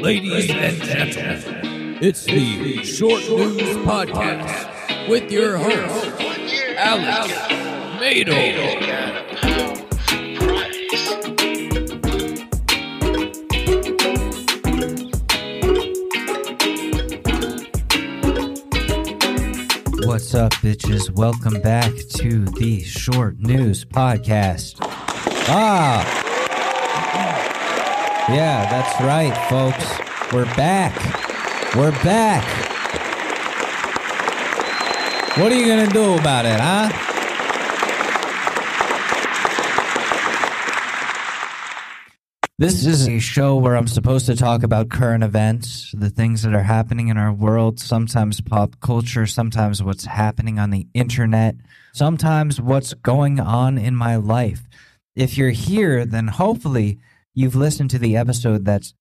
Ladies and gentlemen, it's the Short News Podcast with your host, Alex Mado. What's up, bitches? Welcome back to the Short News Podcast. Ah! Yeah, that's right, folks. We're back. We're back. What are you gonna do about it, huh? This is a show where I'm supposed to talk about current events, the things that are happening in our world, sometimes pop culture, sometimes what's happening on the internet, sometimes what's going on in my life. If you're here, then hopefully you've listened to the episode that's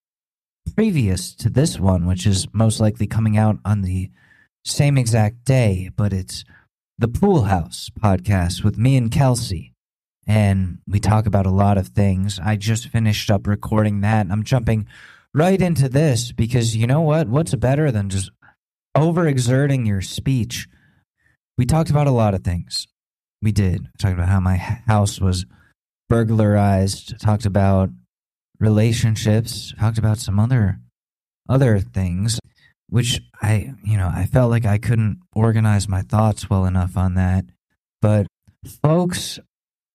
previous to this one, which is most likely coming out on the same exact day, but it's the Pool House podcast with me and Kelsey and we talk about a lot of things. I just finished up recording that. I'm jumping right into this because you know what? What's better than just overexerting your speech? We talked about a lot of things. We did. Talked about how my house was burglarized, talked about relationships, talked about some other other things which I, you know, I felt like I couldn't organize my thoughts well enough on that. But folks,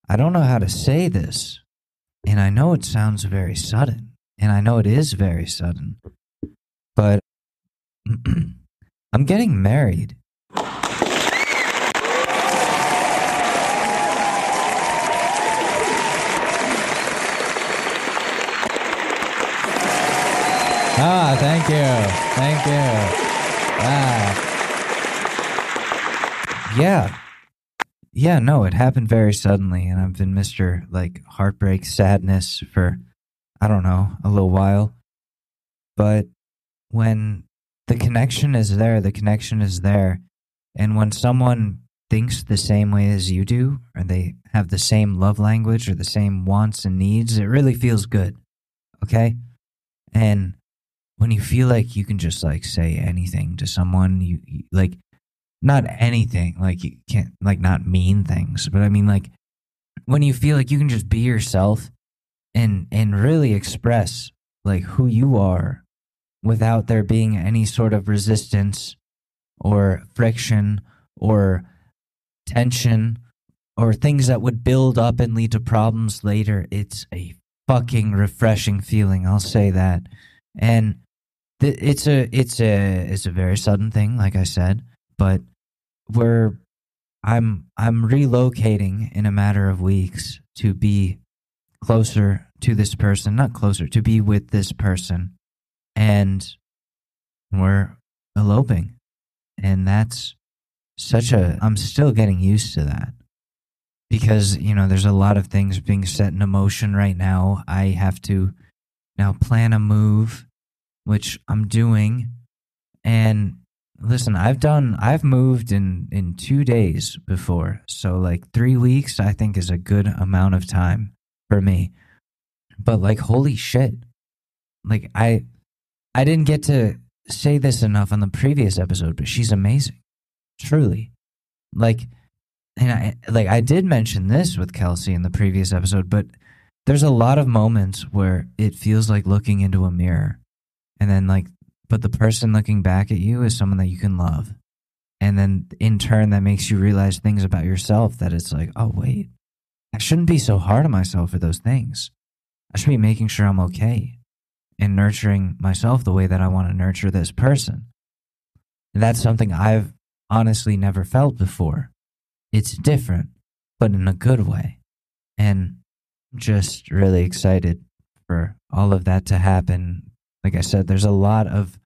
I don't know how to say this, and I know it sounds very sudden, and I know it is very sudden, but I'm getting married. Ah, thank you. Thank you. Ah. Yeah. Yeah, no, it happened very suddenly, and I've been Mr. like heartbreak, sadness for, I don't know, a little while. But when the connection is there, the connection is there. And when someone thinks the same way as you do, or they have the same love language or the same wants and needs, it really feels good. Okay? And when you feel like you can just like say anything to someone, you, you like not anything like you can't like not mean things but i mean like when you feel like you can just be yourself and and really express like who you are without there being any sort of resistance or friction or tension or things that would build up and lead to problems later it's a fucking refreshing feeling i'll say that. And it's a it's a it's a very sudden thing like i said but where I'm I'm relocating in a matter of weeks to be closer to this person, not closer, to be with this person. And we're eloping. And that's such a I'm still getting used to that. Because, you know, there's a lot of things being set in motion right now. I have to now plan a move, which I'm doing. And Listen, I've done I've moved in in 2 days before. So like 3 weeks I think is a good amount of time for me. But like holy shit. Like I I didn't get to say this enough on the previous episode, but she's amazing. Truly. Like and I like I did mention this with Kelsey in the previous episode, but there's a lot of moments where it feels like looking into a mirror and then like but the person looking back at you is someone that you can love. And then in turn, that makes you realize things about yourself that it's like, oh, wait, I shouldn't be so hard on myself for those things. I should be making sure I'm okay and nurturing myself the way that I want to nurture this person. And that's something I've honestly never felt before. It's different, but in a good way. And I'm just really excited for all of that to happen like I said, there's a lot of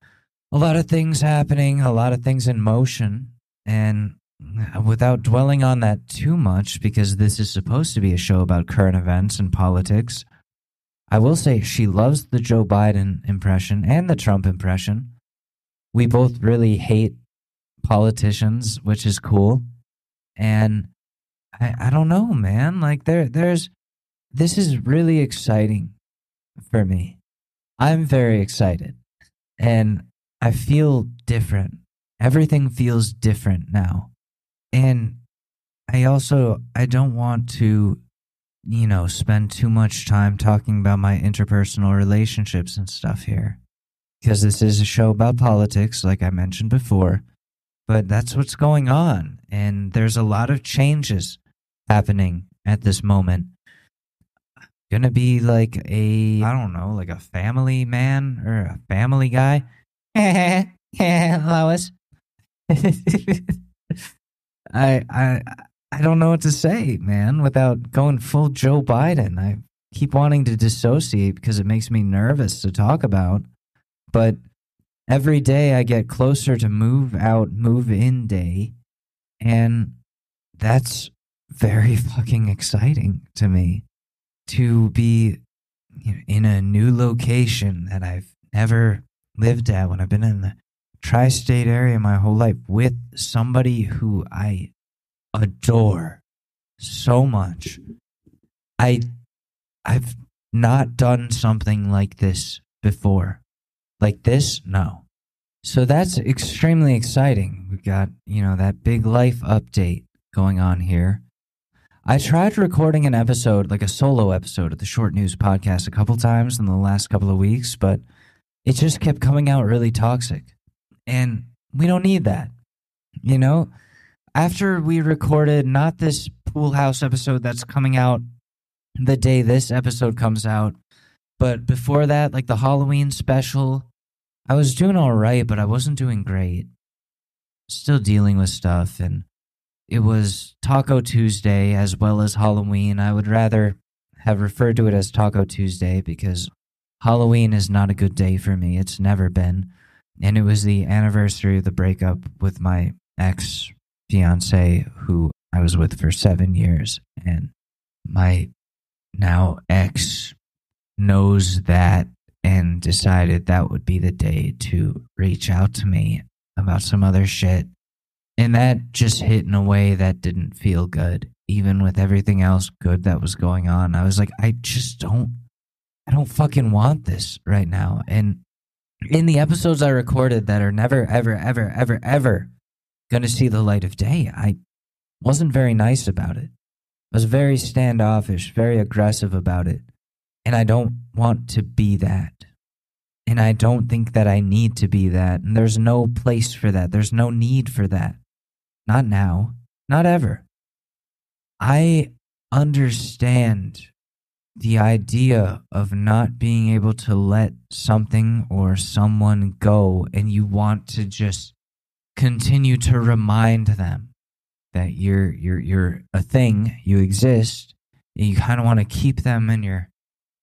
a lot of things happening, a lot of things in motion, and without dwelling on that too much, because this is supposed to be a show about current events and politics, I will say she loves the Joe Biden impression and the Trump impression. We both really hate politicians, which is cool. And I, I don't know, man. Like there there's this is really exciting for me. I'm very excited. And I feel different. Everything feels different now. And I also I don't want to you know spend too much time talking about my interpersonal relationships and stuff here. Because this is a show about politics like I mentioned before. But that's what's going on. And there's a lot of changes happening at this moment gonna be like a i don't know like a family man or a family guy? Lois? I i i don't know what to say man without going full joe biden. I keep wanting to dissociate because it makes me nervous to talk about but every day i get closer to move out move in day and that's very fucking exciting to me to be in a new location that I've never lived at when I've been in the tri state area my whole life with somebody who I adore so much. I I've not done something like this before. Like this? No. So that's extremely exciting. We've got, you know, that big life update going on here. I tried recording an episode, like a solo episode of the Short News podcast, a couple times in the last couple of weeks, but it just kept coming out really toxic. And we don't need that. You know, after we recorded not this pool house episode that's coming out the day this episode comes out, but before that, like the Halloween special, I was doing all right, but I wasn't doing great. Still dealing with stuff and it was Taco Tuesday as well as Halloween. I would rather have referred to it as Taco Tuesday because Halloween is not a good day for me. It's never been. And it was the anniversary of the breakup with my ex fiance, who I was with for seven years. And my now ex knows that and decided that would be the day to reach out to me about some other shit and that just hit in a way that didn't feel good, even with everything else good that was going on. I was like, I just don't, I don't fucking want this right now. And in the episodes I recorded that are never, ever, ever, ever, ever going to see the light of day, I wasn't very nice about it. I was very standoffish, very aggressive about it. And I don't want to be that. And I don't think that I need to be that. And there's no place for that. There's no need for that. Not now. Not ever. I understand the idea of not being able to let something or someone go and you want to just continue to remind them that you're you're you're a thing, you exist, and you kind of want to keep them in your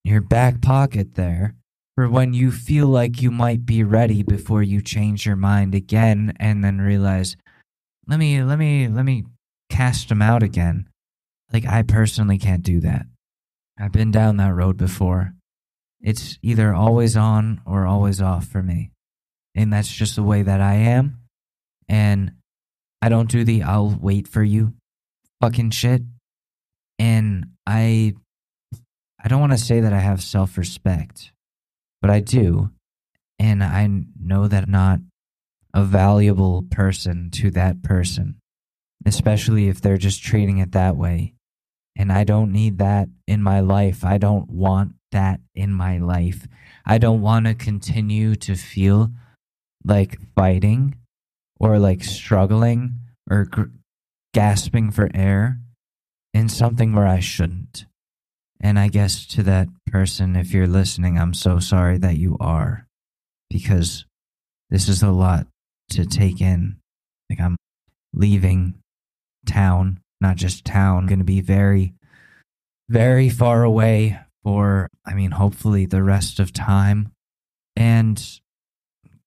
your back pocket there for when you feel like you might be ready before you change your mind again and then realize let me let me let me cast them out again. Like I personally can't do that. I've been down that road before. It's either always on or always off for me. And that's just the way that I am. And I don't do the I'll wait for you fucking shit. And I I don't want to say that I have self-respect, but I do. And I know that not a valuable person to that person, especially if they're just treating it that way. And I don't need that in my life. I don't want that in my life. I don't want to continue to feel like fighting or like struggling or gr- gasping for air in something where I shouldn't. And I guess to that person, if you're listening, I'm so sorry that you are because this is a lot to take in. Like I'm leaving town, not just town, going to be very, very far away for, I mean, hopefully the rest of time and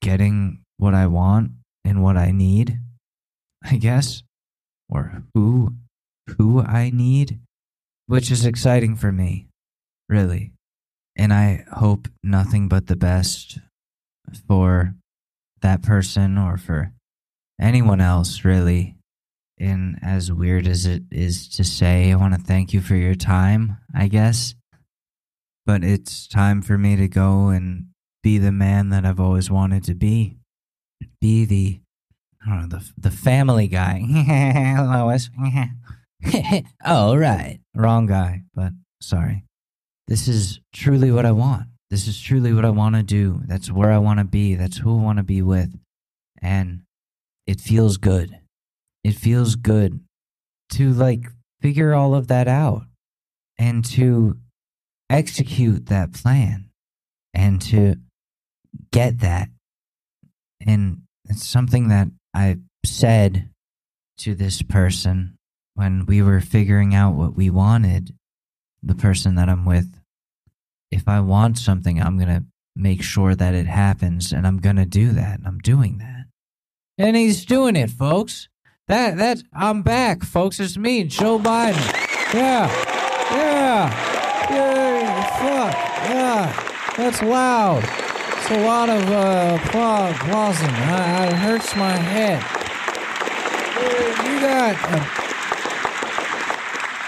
getting what I want and what I need, I guess, or who, who I need, which is exciting for me, really. And I hope nothing but the best for that person or for anyone else, really. And as weird as it is to say, I want to thank you for your time, I guess. But it's time for me to go and be the man that I've always wanted to be. Be the I don't know, the the family guy. Lois. oh, right. Wrong guy, but sorry. This is truly what I want. This is truly what I want to do. That's where I want to be. That's who I want to be with. And it feels good. It feels good to like figure all of that out and to execute that plan and to get that. And it's something that I said to this person when we were figuring out what we wanted, the person that I'm with. If I want something, I'm going to make sure that it happens and I'm going to do that. And I'm doing that. And he's doing it, folks. That that I'm back, folks. It's me, Joe Biden. Yeah. Yeah. Yeah. Fuck. Yeah. That's loud. It's a lot of uh, applause, it hurts my head. You got.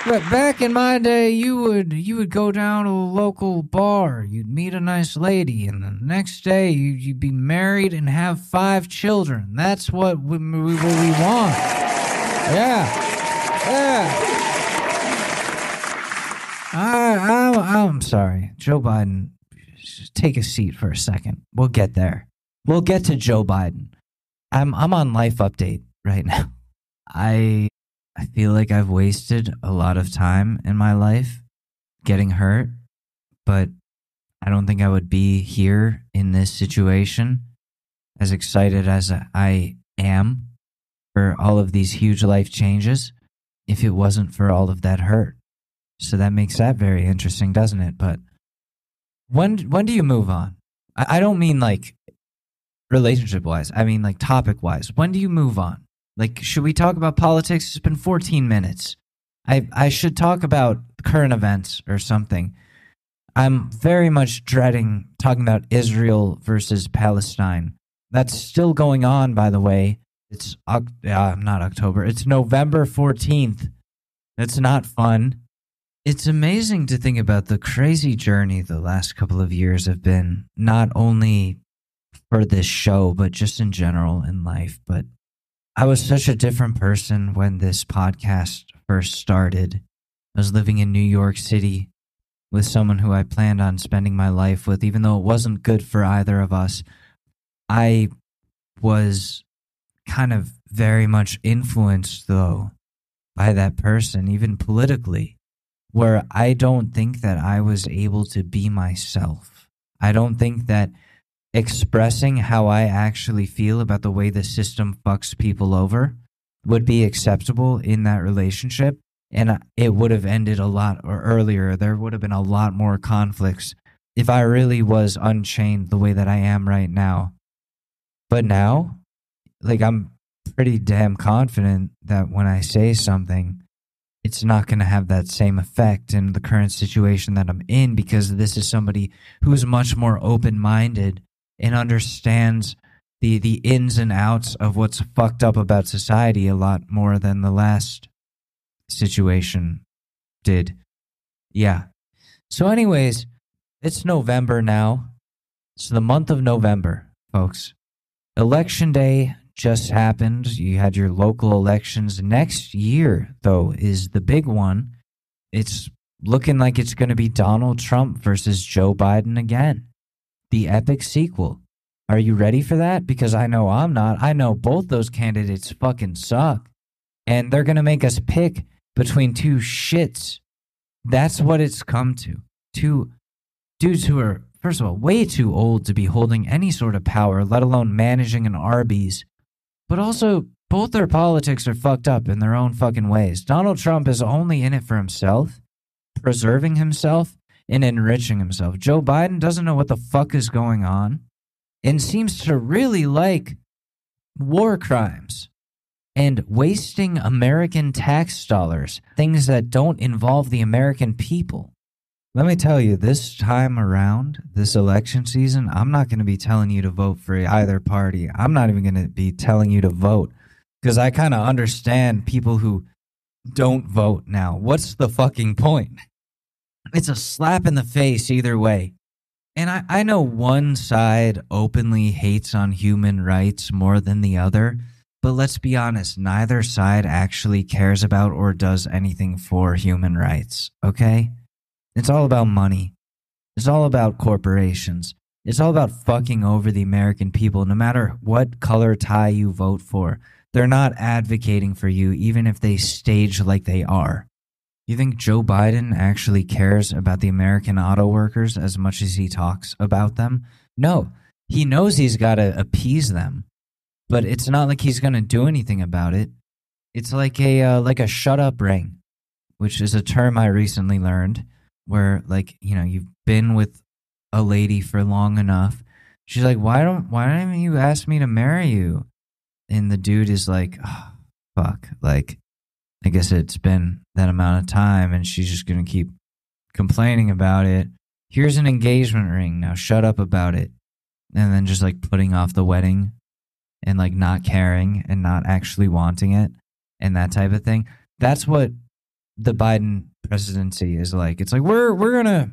But back in my day, you would you would go down to a local bar. You'd meet a nice lady, and the next day you, you'd be married and have five children. That's what we, we, what we want. Yeah, yeah. I, I I'm sorry, Joe Biden. Take a seat for a second. We'll get there. We'll get to Joe Biden. I'm I'm on Life Update right now. I I feel like I've wasted a lot of time in my life getting hurt, but I don't think I would be here in this situation as excited as I am for all of these huge life changes if it wasn't for all of that hurt. So that makes that very interesting, doesn't it? But when when do you move on? I, I don't mean like relationship wise. I mean like topic wise. When do you move on? Like, should we talk about politics? It's been 14 minutes. I I should talk about current events or something. I'm very much dreading talking about Israel versus Palestine. That's still going on, by the way. It's uh, not October. It's November 14th. It's not fun. It's amazing to think about the crazy journey the last couple of years have been, not only for this show, but just in general in life. But I was such a different person when this podcast first started. I was living in New York City with someone who I planned on spending my life with, even though it wasn't good for either of us. I was kind of very much influenced, though, by that person, even politically, where I don't think that I was able to be myself. I don't think that expressing how I actually feel about the way the system fucks people over would be acceptable in that relationship. And it would have ended a lot earlier. There would have been a lot more conflicts if I really was unchained the way that I am right now. But now, like, I'm pretty damn confident that when I say something, it's not going to have that same effect in the current situation that I'm in because this is somebody who's much more open minded and understands the the ins and outs of what's fucked up about society a lot more than the last situation did. Yeah. So anyways, it's November now. It's the month of November, folks. Election day just happened. You had your local elections. Next year, though, is the big one. It's looking like it's going to be Donald Trump versus Joe Biden again the epic sequel. Are you ready for that? Because I know I'm not. I know both those candidates fucking suck. And they're going to make us pick between two shits. That's what it's come to. Two dudes who are, first of all, way too old to be holding any sort of power, let alone managing an Arby's. But also, both their politics are fucked up in their own fucking ways. Donald Trump is only in it for himself, preserving himself, and enriching himself. Joe Biden doesn't know what the fuck is going on and seems to really like war crimes and wasting American tax dollars, things that don't involve the American people. Let me tell you, this time around, this election season, I'm not going to be telling you to vote for either party. I'm not even going to be telling you to vote because I kind of understand people who don't vote now. What's the fucking point? It's a slap in the face either way. And I, I know one side openly hates on human rights more than the other, but let's be honest, neither side actually cares about or does anything for human rights, okay? It's all about money. It's all about corporations. It's all about fucking over the American people, no matter what color tie you vote for. They're not advocating for you, even if they stage like they are. You think Joe Biden actually cares about the American auto workers as much as he talks about them? No. He knows he's got to appease them, but it's not like he's going to do anything about it. It's like a uh, like a shut up ring, which is a term I recently learned where like, you know, you've been with a lady for long enough. She's like, "Why don't why don't you ask me to marry you?" And the dude is like, oh, "Fuck, like I guess it's been that amount of time and she's just going to keep complaining about it. Here's an engagement ring. Now shut up about it. And then just like putting off the wedding and like not caring and not actually wanting it and that type of thing. That's what the Biden presidency is like. It's like we're we're going to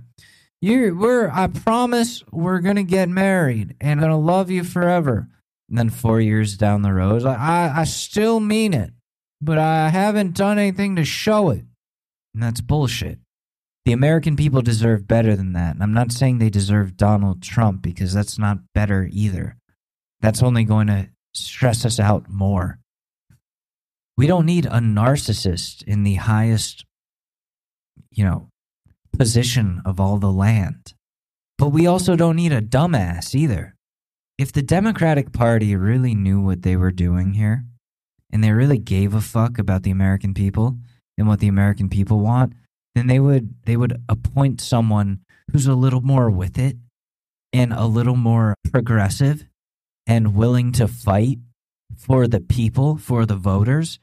you we're I promise we're going to get married and I'm going to love you forever. And then 4 years down the road, I I still mean it but I haven't done anything to show it. And that's bullshit. The American people deserve better than that. And I'm not saying they deserve Donald Trump because that's not better either. That's only going to stress us out more. We don't need a narcissist in the highest, you know, position of all the land. But we also don't need a dumbass either. If the Democratic Party really knew what they were doing here, and they really gave a fuck about the American people and what the American people want, then they would they would appoint someone who's a little more with it and a little more progressive and willing to fight for the people, for the voters,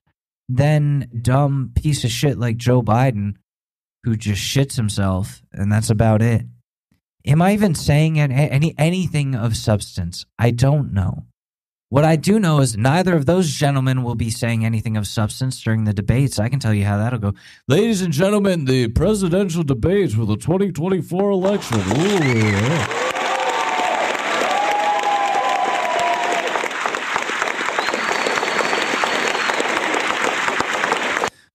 than dumb piece of shit like Joe Biden who just shits himself and that's about it. Am I even saying any anything of substance? I don't know. What I do know is neither of those gentlemen will be saying anything of substance during the debates. I can tell you how that'll go. Ladies and gentlemen, the presidential debates for the 2024 election. Ooh,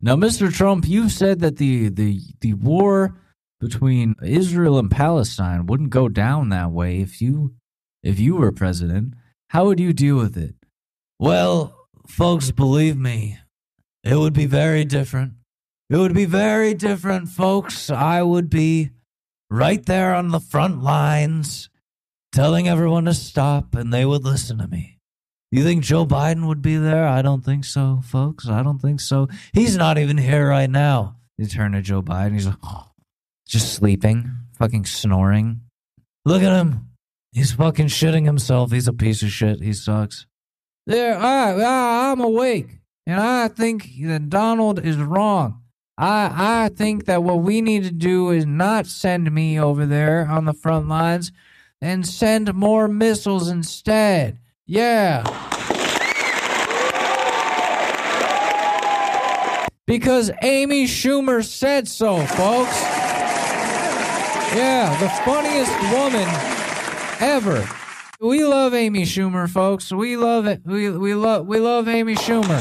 Now, Mr. Trump, you've said that the, the, the war between Israel and Palestine wouldn't go down that way if you if you were president. How would you deal with it? Well, folks, believe me, it would be very different. It would be very different, folks. I would be right there on the front lines telling everyone to stop, and they would listen to me. You think Joe Biden would be there? I don't think so, folks. I don't think so. He's not even here right now. You turn to Joe Biden. He's like, oh, just sleeping, fucking snoring. Look at him. He's fucking shitting himself. He's a piece of shit. He sucks. There, I, I, I'm awake, and I think that Donald is wrong. I, I think that what we need to do is not send me over there on the front lines, and send more missiles instead. Yeah. Because Amy Schumer said so, folks. Yeah, the funniest woman ever. We love Amy Schumer, folks. We love it. We we love we love Amy Schumer.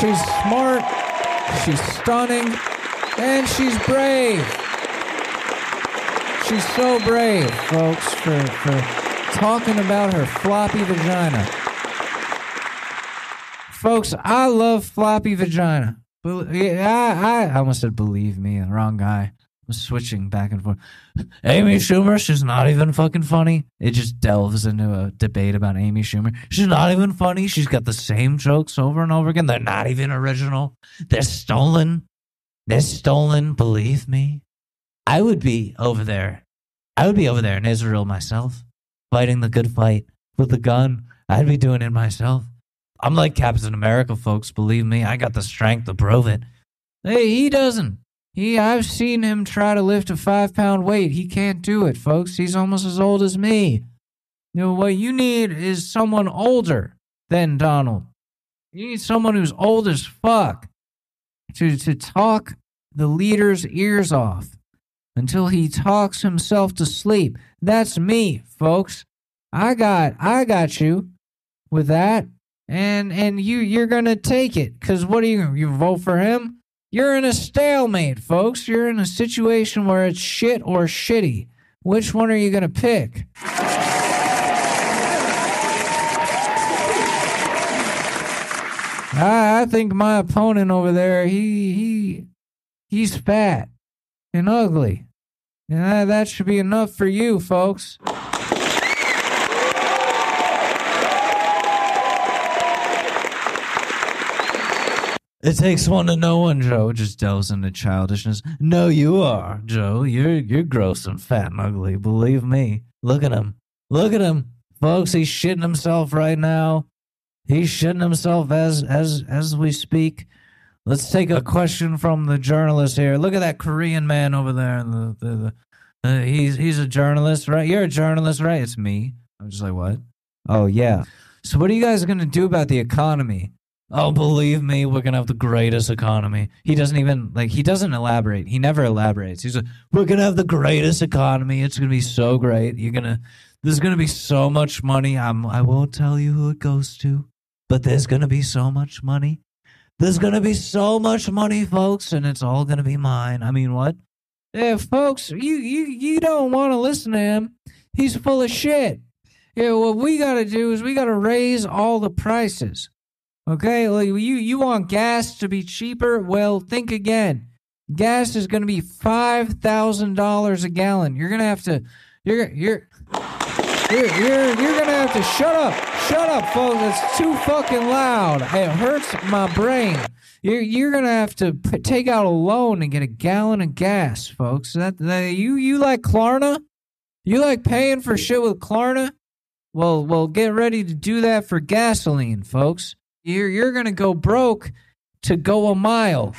She's smart, she's stunning, and she's brave. She's so brave, folks, for for talking about her floppy vagina. Folks, I love floppy vagina. I, I, I almost said believe me, wrong guy switching back and forth. Amy Schumer, she's not even fucking funny. It just delves into a debate about Amy Schumer. She's not even funny. She's got the same jokes over and over again. They're not even original. They're stolen. They're stolen, believe me. I would be over there. I would be over there in Israel myself, fighting the good fight with a gun. I'd be doing it myself. I'm like Captain America, folks. Believe me, I got the strength to prove it. Hey, he doesn't. He, I've seen him try to lift a five pound weight. He can't do it, folks. He's almost as old as me. You know, what you need is someone older than Donald. You need someone who's old as fuck to, to talk the leader's ears off until he talks himself to sleep. That's me, folks. I got I got you with that. And and you you're to take it cuz what are you you vote for him? You're in a stalemate, folks. You're in a situation where it's shit or shitty. Which one are you going to pick? I, I think my opponent over there, he he he's fat and ugly. And that, that should be enough for you, folks. It takes one to know one, Joe. Just delves into childishness. No, you are, Joe. You're you're gross and fat and ugly. Believe me. Look at him. Look at him, folks. He's shitting himself right now. He's shitting himself as as as we speak. Let's take a question from the journalist here. Look at that Korean man over there. The, the, the, uh, he's he's a journalist, right? You're a journalist, right? It's me. I'm just like, what? Oh yeah. So what are you guys gonna do about the economy? Oh, believe me, we're gonna have the greatest economy. He doesn't even like he doesn't elaborate. He never elaborates. He's like, we're gonna have the greatest economy. It's gonna be so great. You're gonna there's gonna be so much money. I'm I won't tell you who it goes to, but there's gonna be so much money. There's gonna be so much money, folks, and it's all gonna be mine. I mean, what? Yeah, folks, you you you don't want to listen to him. He's full of shit. Yeah, what we gotta do is we gotta raise all the prices. Okay, well, you you want gas to be cheaper? Well, think again. Gas is going to be five thousand dollars a gallon. You're going to have to, you're you're you're you're you're to have to shut up, shut up, folks. It's too fucking loud. It hurts my brain. You're you're going to have to p- take out a loan and get a gallon of gas, folks. That, that you you like Klarna? You like paying for shit with Klarna? Well, well, get ready to do that for gasoline, folks. You're you're gonna go broke to go a mile.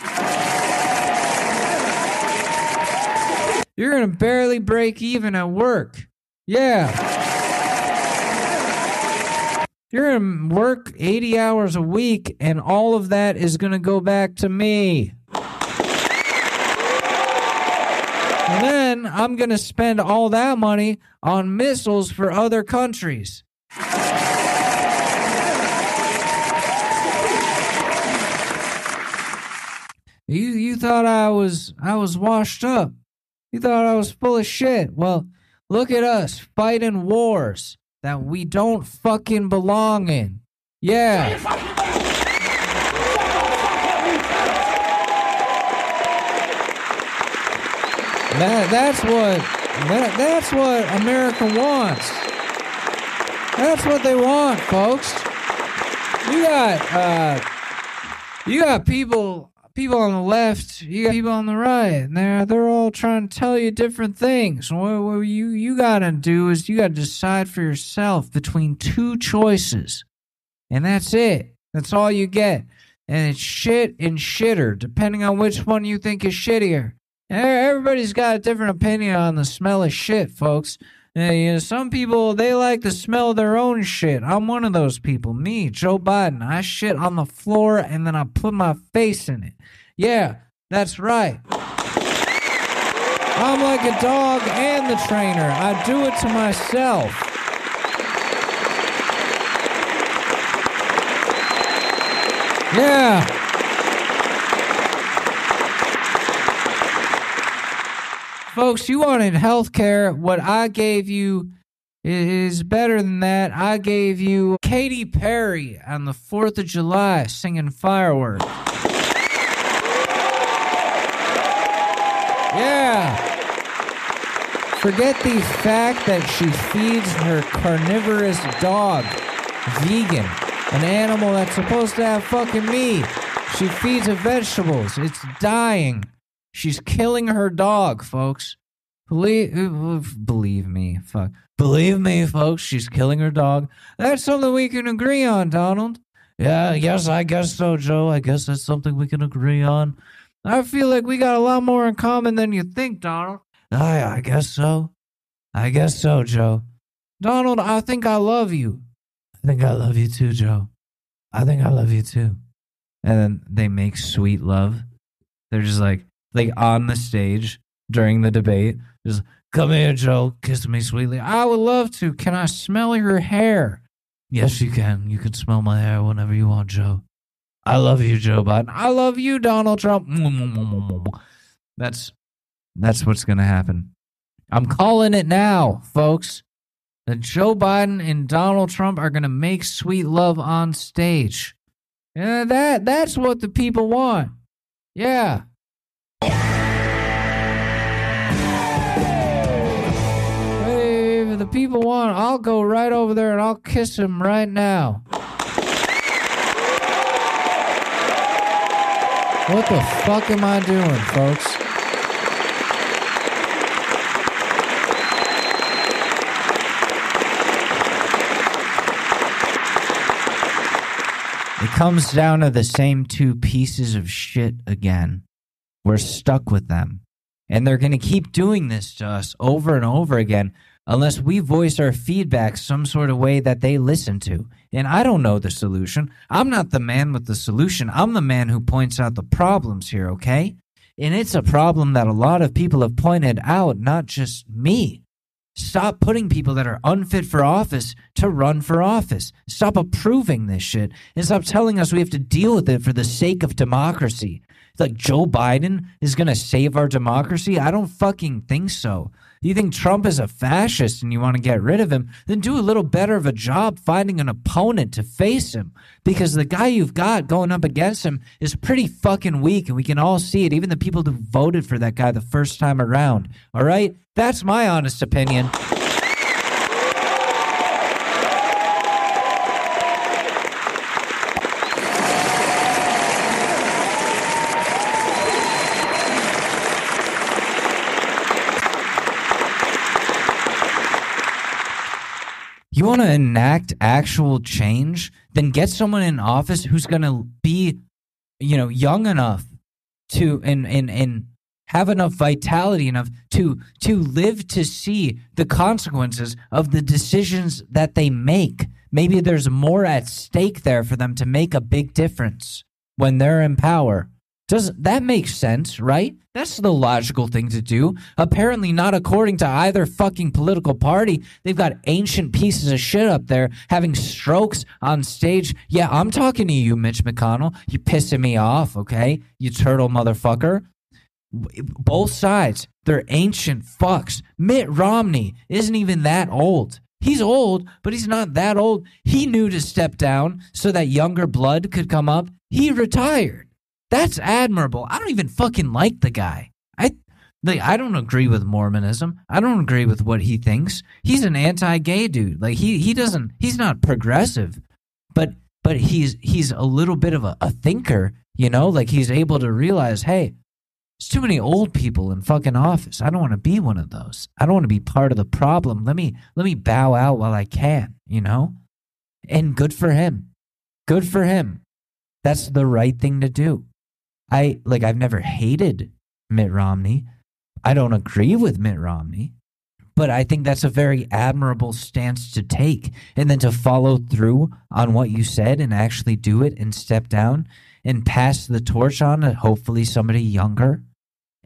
You're gonna barely break even at work. Yeah. You're gonna work 80 hours a week, and all of that is gonna go back to me. And then I'm gonna spend all that money on missiles for other countries. You you thought I was I was washed up. You thought I was full of shit. Well, look at us fighting wars that we don't fucking belong in. Yeah. That that's what that, that's what America wants. That's what they want, folks. You got uh you got people people on the left, you got people on the right, and they're they're all trying to tell you different things. What, what you you gotta do is you gotta decide for yourself between two choices, and that's it. That's all you get, and it's shit and shitter, depending on which one you think is shittier. Everybody's got a different opinion on the smell of shit, folks. Uh, you know, some people they like to smell their own shit. I'm one of those people. Me, Joe Biden. I shit on the floor and then I put my face in it. Yeah, that's right. I'm like a dog and the trainer. I do it to myself. Yeah. Folks, you wanted health care. What I gave you is better than that. I gave you Katy Perry on the 4th of July singing fireworks. Yeah. Forget the fact that she feeds her carnivorous dog, vegan, an animal that's supposed to have fucking meat. She feeds it vegetables. It's dying. She's killing her dog, folks. Believe, uh, believe me, fuck. Believe me, folks. She's killing her dog. That's something we can agree on, Donald. Yeah, yes, I guess so, Joe. I guess that's something we can agree on. I feel like we got a lot more in common than you think, Donald. I, I guess so. I guess so, Joe. Donald, I think I love you. I think I love you too, Joe. I think I love you too. And then they make sweet love. They're just like, like on the stage, during the debate. Just come here, Joe, kiss me sweetly. I would love to. Can I smell your hair? Yes, you can. You can smell my hair whenever you want, Joe. I love you, Joe Biden. I love you, Donald Trump. That's that's what's gonna happen. I'm calling it now, folks. That Joe Biden and Donald Trump are gonna make sweet love on stage. Yeah, that that's what the people want. Yeah. Hey, if the people want, I'll go right over there and I'll kiss him right now. What the fuck am I doing, folks? It comes down to the same two pieces of shit again. We're stuck with them. And they're going to keep doing this to us over and over again unless we voice our feedback some sort of way that they listen to. And I don't know the solution. I'm not the man with the solution. I'm the man who points out the problems here, okay? And it's a problem that a lot of people have pointed out, not just me. Stop putting people that are unfit for office to run for office. Stop approving this shit and stop telling us we have to deal with it for the sake of democracy. Like Joe Biden is going to save our democracy? I don't fucking think so. You think Trump is a fascist and you want to get rid of him? Then do a little better of a job finding an opponent to face him. Because the guy you've got going up against him is pretty fucking weak, and we can all see it. Even the people who voted for that guy the first time around. All right? That's my honest opinion. You want to enact actual change? Then get someone in office who's going to be, you know, young enough to and and and have enough vitality enough to to live to see the consequences of the decisions that they make. Maybe there's more at stake there for them to make a big difference when they're in power. Does that make sense, right? That's the logical thing to do. Apparently, not according to either fucking political party. They've got ancient pieces of shit up there having strokes on stage. Yeah, I'm talking to you, Mitch McConnell. You pissing me off, okay? You turtle motherfucker. Both sides, they're ancient fucks. Mitt Romney isn't even that old. He's old, but he's not that old. He knew to step down so that younger blood could come up. He retired. That's admirable. I don't even fucking like the guy. I like I don't agree with Mormonism. I don't agree with what he thinks. He's an anti-gay dude. Like he he doesn't he's not progressive. But but he's he's a little bit of a, a thinker, you know? Like he's able to realize, hey, there's too many old people in fucking office. I don't want to be one of those. I don't want to be part of the problem. Let me let me bow out while I can, you know? And good for him. Good for him. That's the right thing to do. I like I've never hated Mitt Romney. I don't agree with Mitt Romney, but I think that's a very admirable stance to take. And then to follow through on what you said and actually do it and step down and pass the torch on to hopefully somebody younger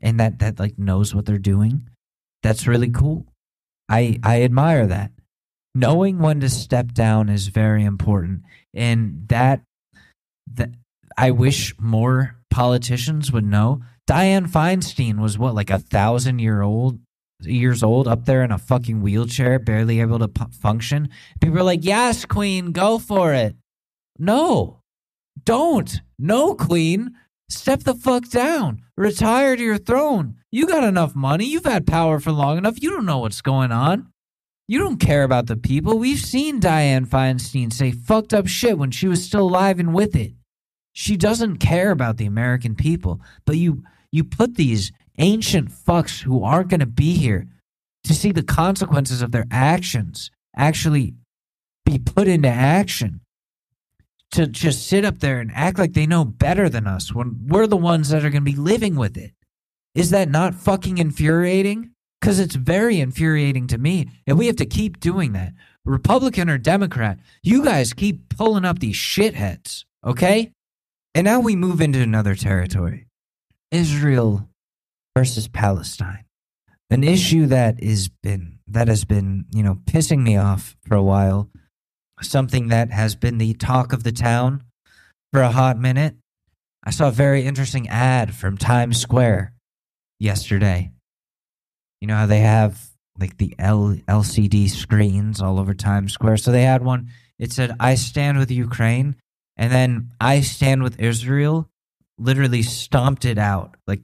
and that that like knows what they're doing. That's really cool. I I admire that. Knowing when to step down is very important. And that that I wish more politicians would know. Dianne Feinstein was what, like a thousand year old years old up there in a fucking wheelchair, barely able to function. People are like, "Yes, Queen, go for it." No, don't. No, Queen, step the fuck down. Retire to your throne. You got enough money. You've had power for long enough. You don't know what's going on. You don't care about the people. We've seen Dianne Feinstein say fucked up shit when she was still alive and with it. She doesn't care about the American people, but you you put these ancient fucks who aren't going to be here to see the consequences of their actions actually be put into action to just sit up there and act like they know better than us when we're the ones that are going to be living with it. Is that not fucking infuriating? Because it's very infuriating to me. And we have to keep doing that. Republican or Democrat, you guys keep pulling up these shitheads, okay? And now we move into another territory Israel versus Palestine. an issue that is been that has been you know pissing me off for a while, something that has been the talk of the town for a hot minute. I saw a very interesting ad from Times Square yesterday. You know how they have like the L- LCD screens all over Times Square. So they had one. It said, "I stand with Ukraine," and then "I stand with Israel." Literally stomped it out like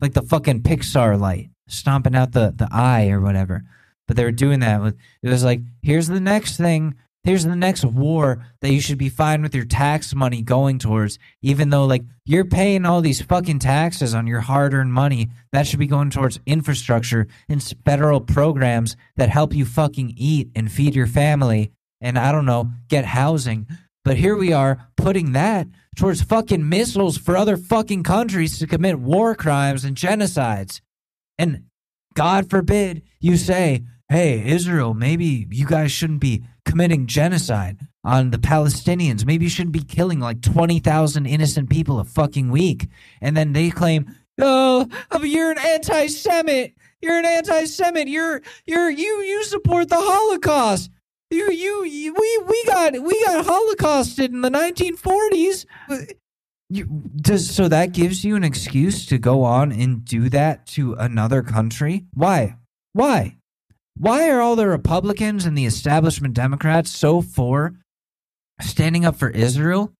like the fucking Pixar light, stomping out the the eye or whatever. But they were doing that with it was like, here's the next thing here's the next war that you should be fine with your tax money going towards even though like you're paying all these fucking taxes on your hard-earned money that should be going towards infrastructure and federal programs that help you fucking eat and feed your family and i don't know get housing but here we are putting that towards fucking missiles for other fucking countries to commit war crimes and genocides and god forbid you say hey, Israel, maybe you guys shouldn't be committing genocide on the Palestinians. Maybe you shouldn't be killing like 20,000 innocent people a fucking week. And then they claim, oh, you're an anti Semite. You're an anti Semite. You're, you're, you, you support the Holocaust. You, you, you, we, we got, we got Holocausted in the 1940s. You, does so that gives you an excuse to go on and do that to another country? Why? Why? Why are all the Republicans and the establishment Democrats so for standing up for Israel?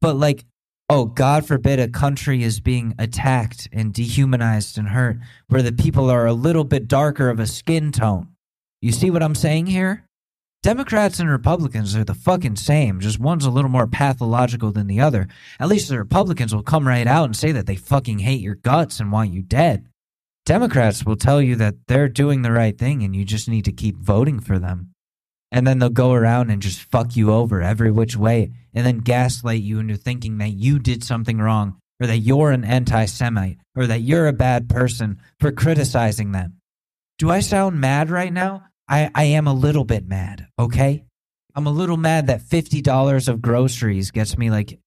But like, oh, God forbid a country is being attacked and dehumanized and hurt where the people are a little bit darker of a skin tone. You see what I'm saying here? Democrats and Republicans are the fucking same, just one's a little more pathological than the other. At least the Republicans will come right out and say that they fucking hate your guts and want you dead. Democrats will tell you that they're doing the right thing and you just need to keep voting for them. And then they'll go around and just fuck you over every which way and then gaslight you into thinking that you did something wrong or that you're an anti Semite or that you're a bad person for criticizing them. Do I sound mad right now? I, I am a little bit mad, okay? I'm a little mad that $50 of groceries gets me like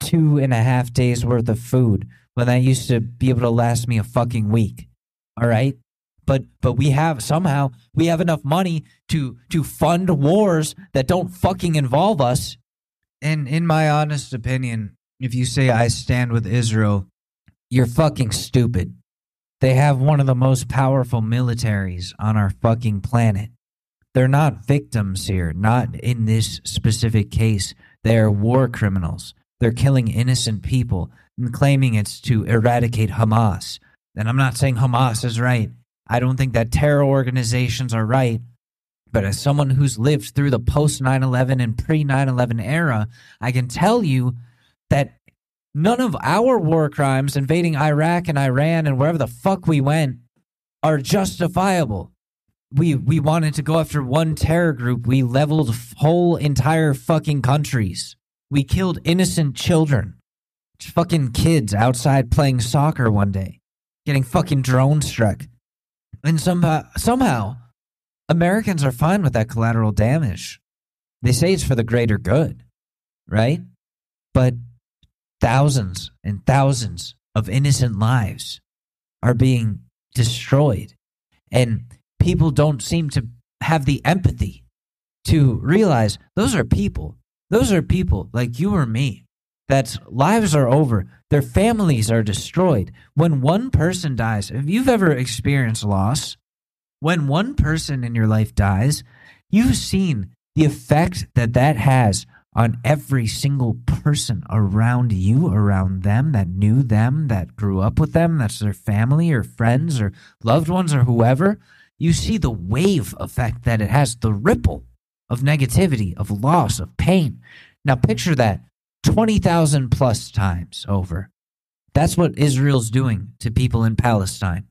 two and a half days worth of food when that used to be able to last me a fucking week all right? But but we have somehow we have enough money to to fund wars that don't fucking involve us. And in my honest opinion if you say i stand with israel you're fucking stupid they have one of the most powerful militaries on our fucking planet they're not victims here not in this specific case they're war criminals they're killing innocent people and claiming it's to eradicate hamas and I'm not saying Hamas is right. I don't think that terror organizations are right. But as someone who's lived through the post 9 11 and pre 9 11 era, I can tell you that none of our war crimes invading Iraq and Iran and wherever the fuck we went are justifiable. We, we wanted to go after one terror group. We leveled whole entire fucking countries. We killed innocent children, fucking kids outside playing soccer one day getting fucking drone struck. And somehow, somehow, Americans are fine with that collateral damage. They say it's for the greater good, right? But thousands and thousands of innocent lives are being destroyed. And people don't seem to have the empathy to realize those are people. Those are people like you or me that lives are over, their families are destroyed. When one person dies, if you've ever experienced loss, when one person in your life dies, you've seen the effect that that has on every single person around you, around them that knew them, that grew up with them, that's their family or friends or loved ones or whoever. You see the wave effect that it has, the ripple of negativity, of loss, of pain. Now, picture that 20,000 plus times over. That's what Israel's doing to people in Palestine.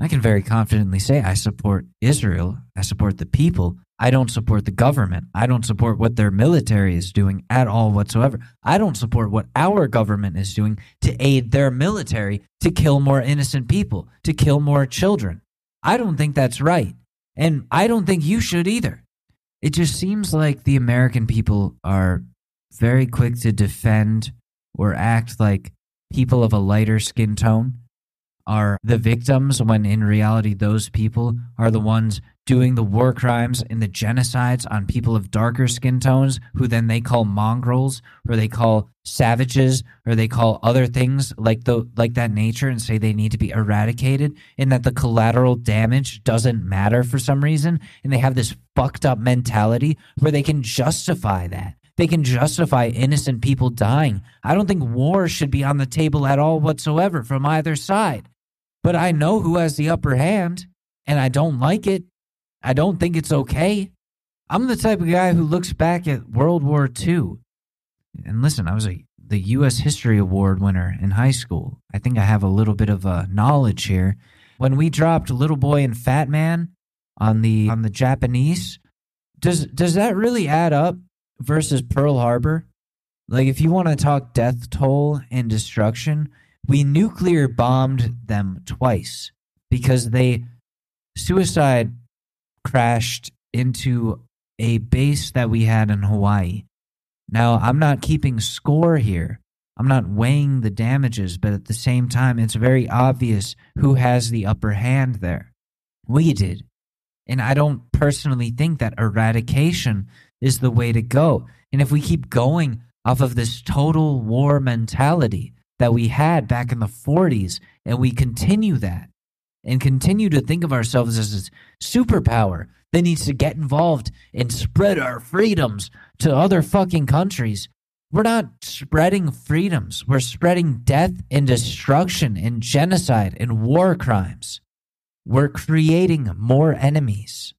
I can very confidently say I support Israel. I support the people. I don't support the government. I don't support what their military is doing at all whatsoever. I don't support what our government is doing to aid their military to kill more innocent people, to kill more children. I don't think that's right. And I don't think you should either. It just seems like the American people are very quick to defend or act like people of a lighter skin tone are the victims when in reality those people are the ones doing the war crimes and the genocides on people of darker skin tones who then they call mongrels or they call savages or they call other things like the like that nature and say they need to be eradicated and that the collateral damage doesn't matter for some reason and they have this fucked up mentality where they can justify that they can justify innocent people dying. I don't think war should be on the table at all whatsoever from either side. But I know who has the upper hand, and I don't like it. I don't think it's okay. I'm the type of guy who looks back at World War II. And listen, I was a the U.S. History Award winner in high school. I think I have a little bit of uh, knowledge here. When we dropped Little Boy and Fat Man on the on the Japanese, does does that really add up versus Pearl Harbor, like if you want to talk death toll and destruction, we nuclear bombed them twice because they suicide crashed into a base that we had in Hawaii. Now, I'm not keeping score here. I'm not weighing the damages, but at the same time, it's very obvious who has the upper hand there. We did. And I don't personally think that eradication is the way to go. And if we keep going off of this total war mentality that we had back in the 40s, and we continue that and continue to think of ourselves as a superpower that needs to get involved and spread our freedoms to other fucking countries, we're not spreading freedoms. We're spreading death and destruction and genocide and war crimes. We're creating more enemies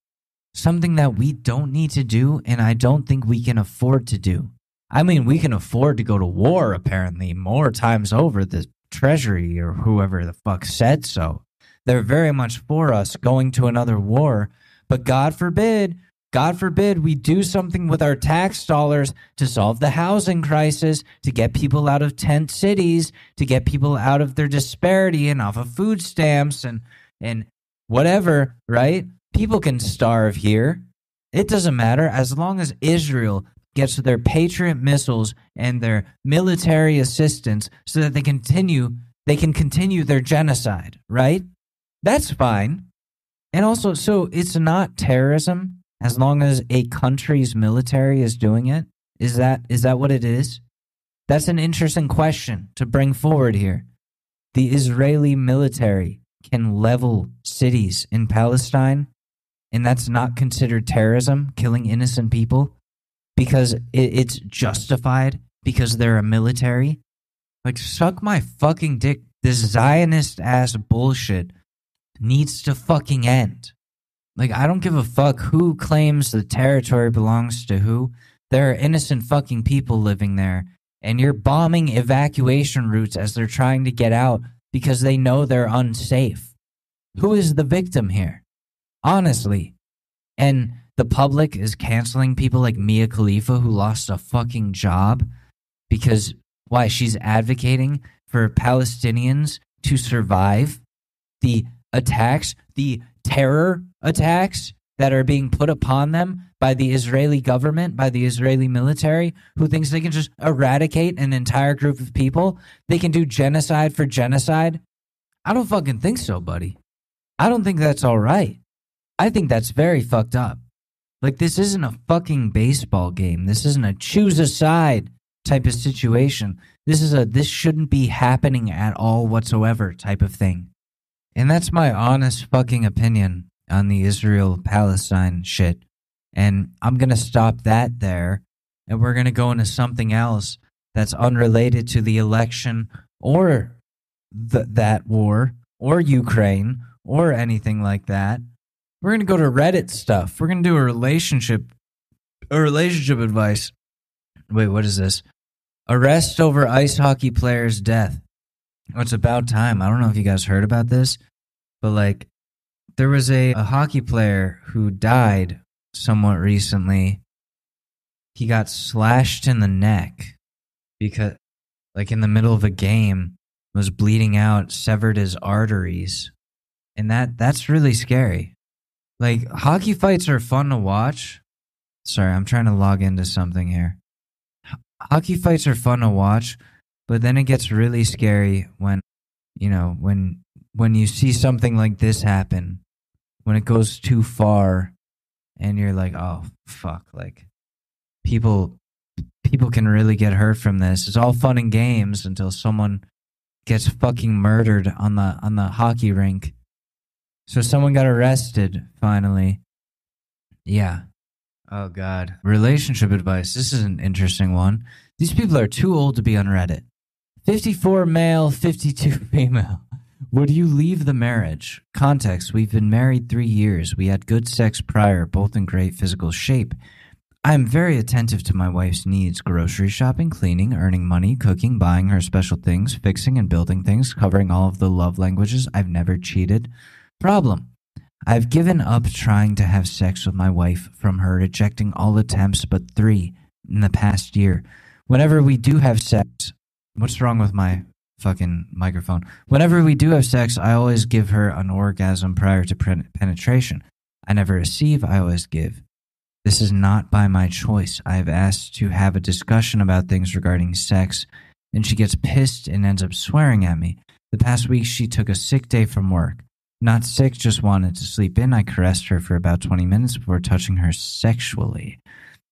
something that we don't need to do and I don't think we can afford to do. I mean, we can afford to go to war apparently more times over the treasury or whoever the fuck said so. They're very much for us going to another war, but God forbid, God forbid we do something with our tax dollars to solve the housing crisis, to get people out of tent cities, to get people out of their disparity and off of food stamps and and whatever, right? People can starve here. It doesn't matter as long as Israel gets their Patriot missiles and their military assistance so that they continue they can continue their genocide, right? That's fine. And also so it's not terrorism as long as a country's military is doing it. Is that is that what it is? That's an interesting question to bring forward here. The Israeli military can level cities in Palestine and that's not considered terrorism, killing innocent people, because it, it's justified because they're a military. Like, suck my fucking dick. This Zionist ass bullshit needs to fucking end. Like, I don't give a fuck who claims the territory belongs to who. There are innocent fucking people living there, and you're bombing evacuation routes as they're trying to get out because they know they're unsafe. Who is the victim here? Honestly. And the public is canceling people like Mia Khalifa who lost a fucking job because why she's advocating for Palestinians to survive the attacks, the terror attacks that are being put upon them by the Israeli government, by the Israeli military, who thinks they can just eradicate an entire group of people. They can do genocide for genocide. I don't fucking think so, buddy. I don't think that's all right. I think that's very fucked up. Like, this isn't a fucking baseball game. This isn't a choose a side type of situation. This is a this shouldn't be happening at all whatsoever type of thing. And that's my honest fucking opinion on the Israel Palestine shit. And I'm going to stop that there. And we're going to go into something else that's unrelated to the election or th- that war or Ukraine or anything like that. We're gonna go to Reddit stuff. We're gonna do a relationship, a relationship advice. Wait, what is this? Arrest over ice hockey player's death. Oh, it's about time. I don't know if you guys heard about this, but like, there was a, a hockey player who died somewhat recently. He got slashed in the neck because, like, in the middle of a game, was bleeding out, severed his arteries, and that that's really scary. Like hockey fights are fun to watch. Sorry, I'm trying to log into something here. Hockey fights are fun to watch, but then it gets really scary when, you know, when when you see something like this happen, when it goes too far and you're like, "Oh, fuck." Like people people can really get hurt from this. It's all fun and games until someone gets fucking murdered on the on the hockey rink. So someone got arrested finally. Yeah. Oh god. Relationship advice. This is an interesting one. These people are too old to be on Reddit. 54 male, 52 female. Would you leave the marriage? Context We've been married three years. We had good sex prior, both in great physical shape. I am very attentive to my wife's needs grocery shopping, cleaning, earning money, cooking, buying her special things, fixing and building things, covering all of the love languages. I've never cheated. Problem I've given up trying to have sex with my wife from her rejecting all attempts but three in the past year. Whenever we do have sex, what's wrong with my fucking microphone? Whenever we do have sex, I always give her an orgasm prior to penetration. I never receive, I always give. This is not by my choice. I have asked to have a discussion about things regarding sex, and she gets pissed and ends up swearing at me. The past week, she took a sick day from work. Not sick, just wanted to sleep in. I caressed her for about 20 minutes before touching her sexually.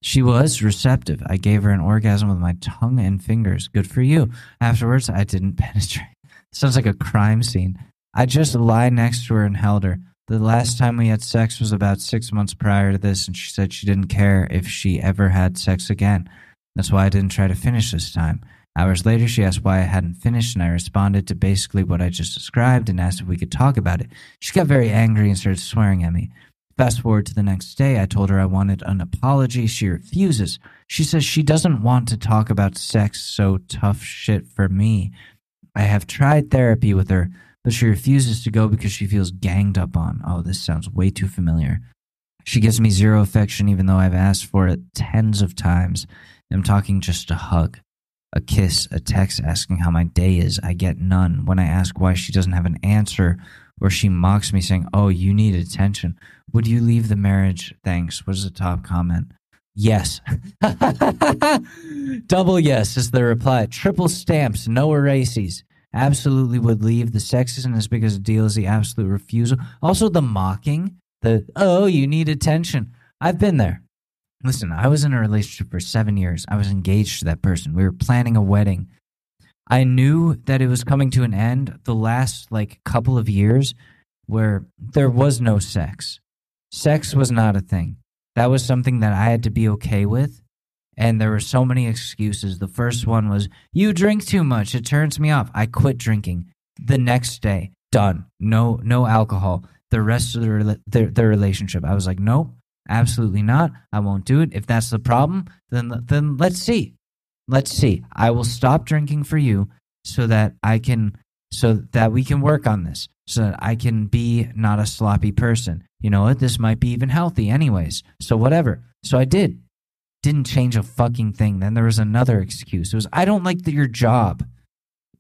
She was receptive. I gave her an orgasm with my tongue and fingers. Good for you. Afterwards, I didn't penetrate. Sounds like a crime scene. I just lied next to her and held her. The last time we had sex was about six months prior to this, and she said she didn't care if she ever had sex again. That's why I didn't try to finish this time. Hours later, she asked why I hadn't finished, and I responded to basically what I just described and asked if we could talk about it. She got very angry and started swearing at me. Fast forward to the next day, I told her I wanted an apology. She refuses. She says she doesn't want to talk about sex, so tough shit for me. I have tried therapy with her, but she refuses to go because she feels ganged up on. Oh, this sounds way too familiar. She gives me zero affection even though I've asked for it tens of times. I'm talking just a hug, a kiss, a text asking how my day is. I get none. When I ask why she doesn't have an answer, or she mocks me saying, Oh, you need attention. Would you leave the marriage? Thanks. What is the top comment? Yes. Double yes is the reply. Triple stamps, no erases absolutely would leave. The sex isn't as big as a deal as the absolute refusal. Also, the mocking, the, oh, you need attention. I've been there. Listen, I was in a relationship for seven years. I was engaged to that person. We were planning a wedding. I knew that it was coming to an end the last like couple of years where there was no sex. Sex was not a thing. That was something that I had to be okay with and there were so many excuses. The first one was, "You drink too much; it turns me off." I quit drinking. The next day, done. No, no alcohol. The rest of the the, the relationship, I was like, "Nope, absolutely not. I won't do it. If that's the problem, then then let's see, let's see. I will stop drinking for you, so that I can, so that we can work on this, so that I can be not a sloppy person. You know what? This might be even healthy, anyways. So whatever. So I did didn't change a fucking thing. Then there was another excuse. It was, I don't like the, your job.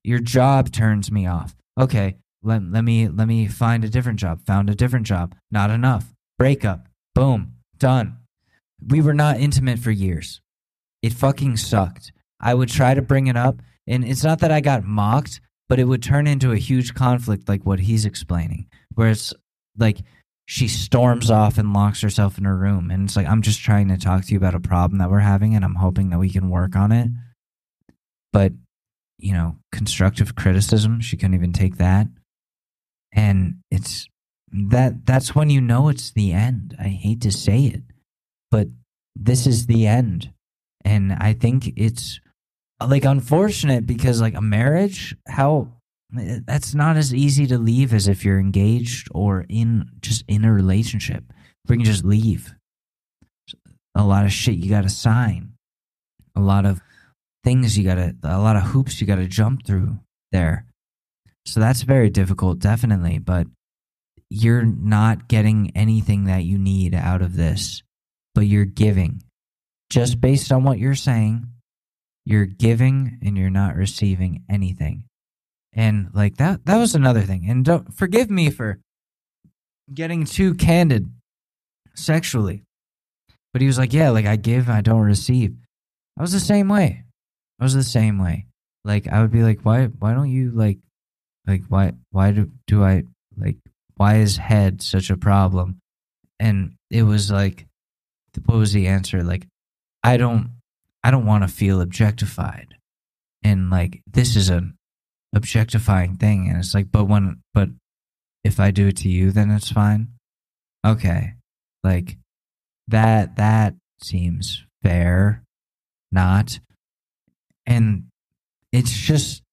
Your job turns me off. Okay, let, let me let me find a different job. Found a different job. Not enough. Breakup. Boom. Done. We were not intimate for years. It fucking sucked. I would try to bring it up, and it's not that I got mocked, but it would turn into a huge conflict like what he's explaining, where it's like she storms off and locks herself in her room. And it's like, I'm just trying to talk to you about a problem that we're having and I'm hoping that we can work on it. But, you know, constructive criticism, she couldn't even take that. And it's that that's when you know it's the end. I hate to say it, but this is the end. And I think it's like unfortunate because like a marriage, how eh, that's not as easy to leave as if you're engaged or in just in a relationship where you can just leave. A lot of shit you got to sign, a lot of things you got to, a lot of hoops you got to jump through there. So that's very difficult, definitely. But you're not getting anything that you need out of this, but you're giving. Just based on what you're saying, you're giving and you're not receiving anything. And like that that was another thing. And don't forgive me for getting too candid sexually. But he was like yeah like i give i don't receive. I was the same way. I was the same way. Like i would be like why why don't you like Like why why do do I like why is head such a problem? And it was like what was the answer? Like I don't I don't want to feel objectified. And like this is an objectifying thing and it's like but when but if I do it to you then it's fine. Okay. Like that that seems fair. Not. And it's just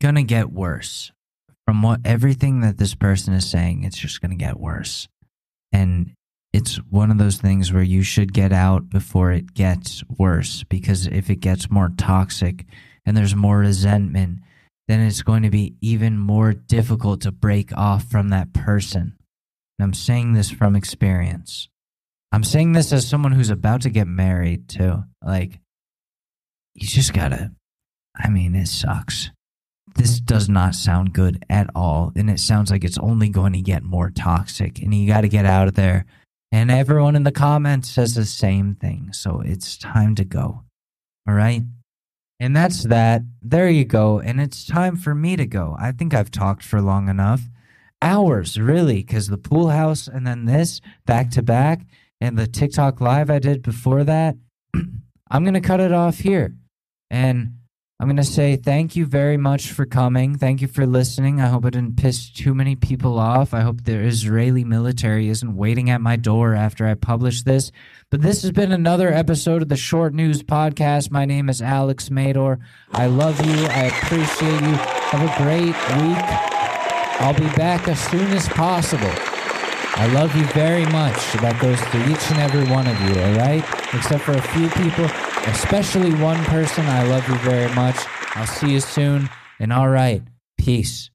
going to get worse. From what everything that this person is saying, it's just going to get worse. And it's one of those things where you should get out before it gets worse because if it gets more toxic and there's more resentment, then it's going to be even more difficult to break off from that person. And I'm saying this from experience. I'm saying this as someone who's about to get married too. Like, you just gotta, I mean, it sucks. This does not sound good at all. And it sounds like it's only going to get more toxic. And you gotta get out of there. And everyone in the comments says the same thing. So it's time to go. All right. And that's that. There you go. And it's time for me to go. I think I've talked for long enough. Hours, really, because the pool house and then this back to back and the TikTok live I did before that. I'm going to cut it off here. And I'm going to say thank you very much for coming. Thank you for listening. I hope I didn't piss too many people off. I hope the Israeli military isn't waiting at my door after I publish this. But this has been another episode of the Short News Podcast. My name is Alex Mador. I love you. I appreciate you. Have a great week. I'll be back as soon as possible. I love you very much. That goes to each and every one of you, all right? Except for a few people, especially one person. I love you very much. I'll see you soon. And all right, peace.